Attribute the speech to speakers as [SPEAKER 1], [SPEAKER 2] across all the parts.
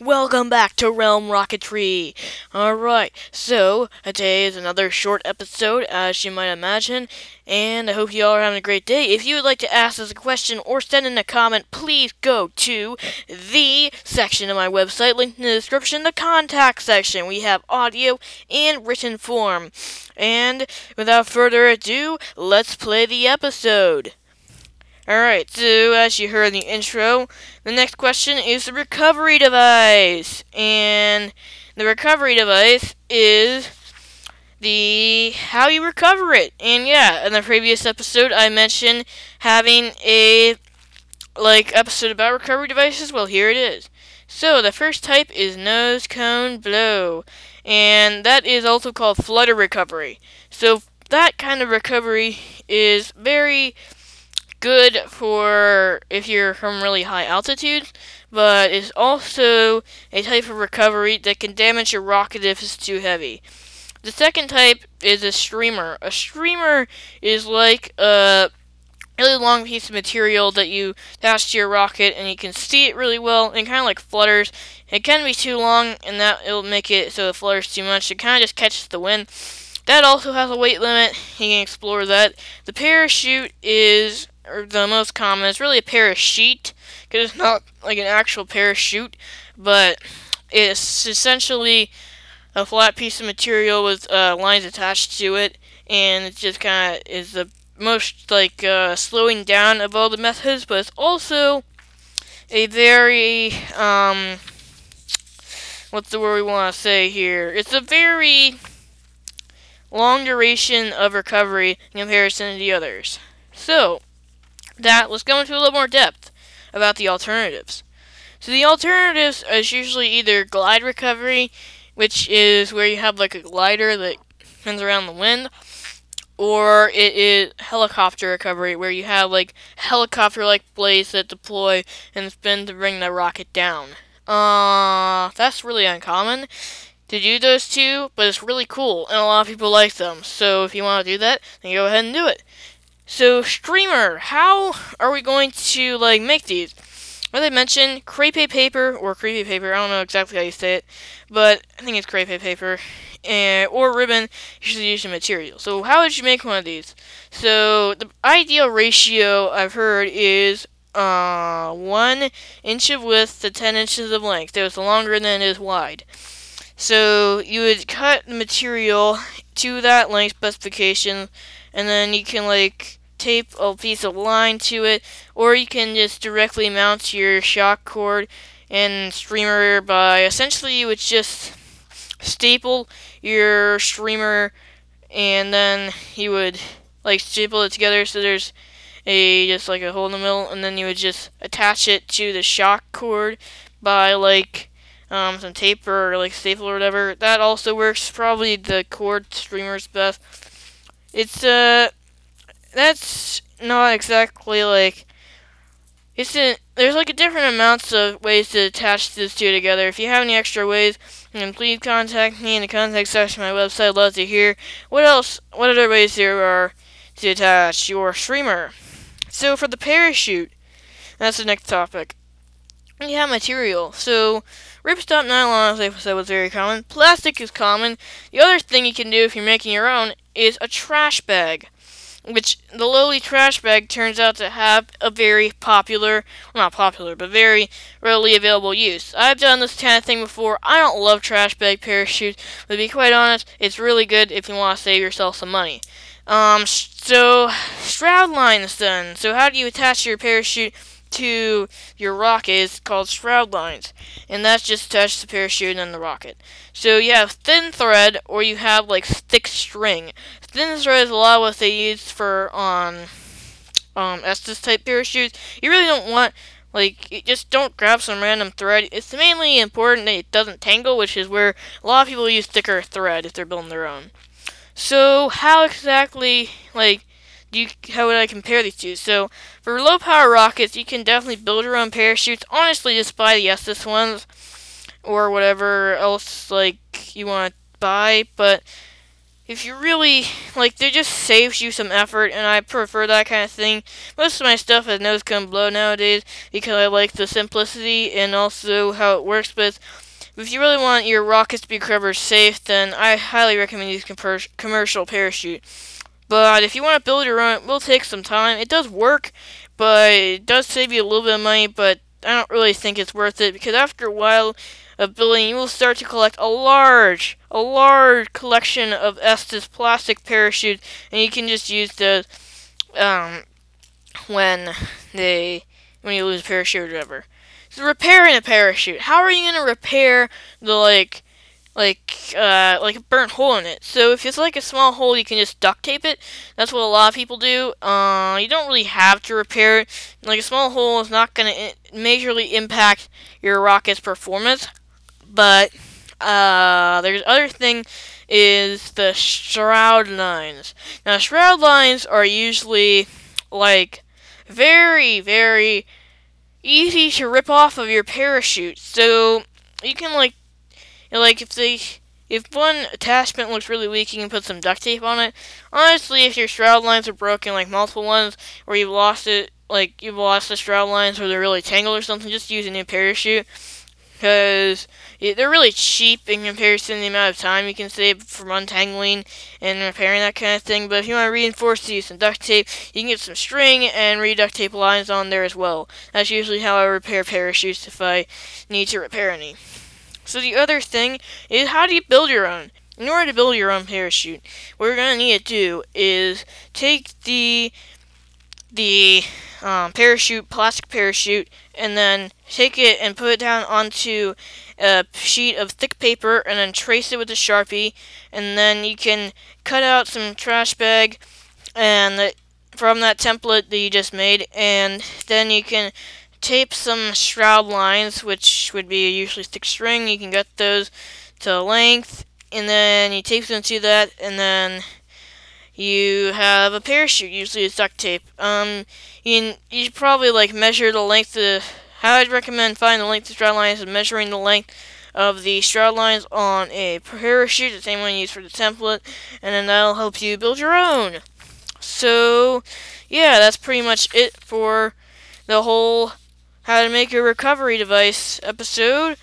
[SPEAKER 1] Welcome back to Realm Rocketry. Alright, so uh, today is another short episode, as you might imagine, and I hope you all are having a great day. If you would like to ask us a question or send in a comment, please go to the section of my website, linked in the description, the contact section. We have audio and written form. And without further ado, let's play the episode. Alright, so as you heard in the intro, the next question is the recovery device. And the recovery device is the how you recover it. And yeah, in the previous episode I mentioned having a like episode about recovery devices. Well, here it is. So the first type is nose cone blow, and that is also called flutter recovery. So that kind of recovery is very good for if you're from really high altitude, but it's also a type of recovery that can damage your rocket if it's too heavy. The second type is a streamer. A streamer is like a really long piece of material that you attach to your rocket and you can see it really well and kind of like flutters. It can be too long and that it'll make it so it flutters too much. It kind of just catches the wind. That also has a weight limit. You can explore that. The parachute is or the most common. It's really a parachute because it's not like an actual parachute, but it's essentially a flat piece of material with uh, lines attached to it, and it just kind of is the most like uh, slowing down of all the methods, but it's also a very um, what's the word we want to say here? It's a very long duration of recovery in comparison to the others. So, that, let's go into a little more depth about the alternatives. So the alternatives is usually either glide recovery, which is where you have like a glider that spins around the wind, or it is helicopter recovery, where you have like helicopter-like blades that deploy and spin to bring the rocket down. Uh, that's really uncommon to do those two, but it's really cool, and a lot of people like them. So if you want to do that, then go ahead and do it. So, streamer, how are we going to like make these? Well, they mentioned crepe paper or creepy paper. I don't know exactly how you say it, but I think it's crepe paper, and or ribbon. Usually used in material. So, how would you make one of these? So, the ideal ratio I've heard is uh, one inch of width to ten inches of length. So it's longer than it is wide. So you would cut the material to that length specification and then you can like tape a piece of line to it, or you can just directly mount your shock cord and streamer by essentially you would just staple your streamer and then you would like staple it together so there's a just like a hole in the middle and then you would just attach it to the shock cord by like um, some tape or like staple or whatever. That also works. Probably the cord streamer's best. It's uh, that's not exactly like. It's a, there's like a different amounts of ways to attach these two together. If you have any extra ways, then please contact me in the contact section of my website. I'd love to hear what else, what other ways there are to attach your streamer. So for the parachute, that's the next topic. You have material. So ripstop nylon, as I said, was very common. Plastic is common. The other thing you can do if you're making your own is a trash bag, which the lowly trash bag turns out to have a very popular, well, not popular, but very readily available use. I've done this kind of thing before. I don't love trash bag parachutes, but to be quite honest, it's really good if you want to save yourself some money. Um, so, shroud lines then. So how do you attach your parachute to your rocket is called shroud lines, and that's just attached to the parachute and the rocket. So you have thin thread, or you have like thick string. Thin thread is a lot of what they use for um um Estes type parachutes. You really don't want like just don't grab some random thread. It's mainly important that it doesn't tangle, which is where a lot of people use thicker thread if they're building their own. So how exactly like you, how would I compare these two? So, for low power rockets, you can definitely build your own parachutes. Honestly, just buy the Estes ones or whatever else like you want to buy. But if you really like, it just saves you some effort, and I prefer that kind of thing. Most of my stuff has nose cone blow nowadays because I like the simplicity and also how it works. But if you really want your rockets to be covered safe, then I highly recommend use commercial parachute. But if you want to build your own, it will take some time. It does work, but it does save you a little bit of money. But I don't really think it's worth it because after a while of building, you will start to collect a large, a large collection of Estes plastic parachutes, and you can just use those um, when they when you lose a parachute or whatever. So repairing a parachute. How are you gonna repair the like like uh, like a burnt hole in it. So if it's like a small hole, you can just duct tape it. That's what a lot of people do. Uh, you don't really have to repair it. Like a small hole is not going to majorly impact your rocket's performance. But uh, there's other thing is the shroud lines. Now shroud lines are usually like very very easy to rip off of your parachute. So you can like like if they if one attachment looks really weak, you can put some duct tape on it. Honestly, if your shroud lines are broken, like multiple ones, or you've lost it, like you've lost the shroud lines, or they're really tangled or something, just use a new parachute. Because they're really cheap in comparison to the amount of time you can save from untangling and repairing that kind of thing. But if you want to reinforce, use some duct tape. You can get some string and re-duct tape lines on there as well. That's usually how I repair parachutes if I need to repair any. So the other thing is how do you build your own? In order to build your own parachute, what you're gonna need to do is take the the um, parachute, plastic parachute, and then take it and put it down onto a sheet of thick paper, and then trace it with a sharpie, and then you can cut out some trash bag, and the, from that template that you just made, and then you can tape some shroud lines, which would be usually thick string. You can get those to length, and then you tape them to that, and then you have a parachute. Usually it's duct tape. Um, you you should probably like measure the length of. How I'd recommend finding the length of shroud lines and measuring the length of the shroud lines on a parachute, the same one you use for the template, and then that'll help you build your own. So, yeah, that's pretty much it for the whole how to Make a Recovery Device episode.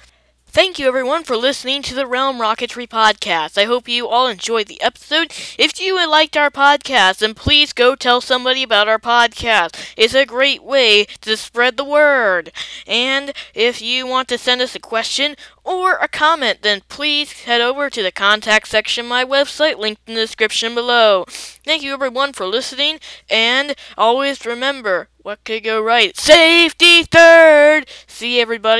[SPEAKER 1] Thank you everyone for listening to the Realm Rocketry podcast. I hope you all enjoyed the episode. If you liked our podcast, then please go tell somebody about our podcast. It's a great way to spread the word. And if you want to send us a question or a comment, then please head over to the contact section of my website linked in the description below. Thank you everyone for listening and always remember what could go right. Safety third. See everybody.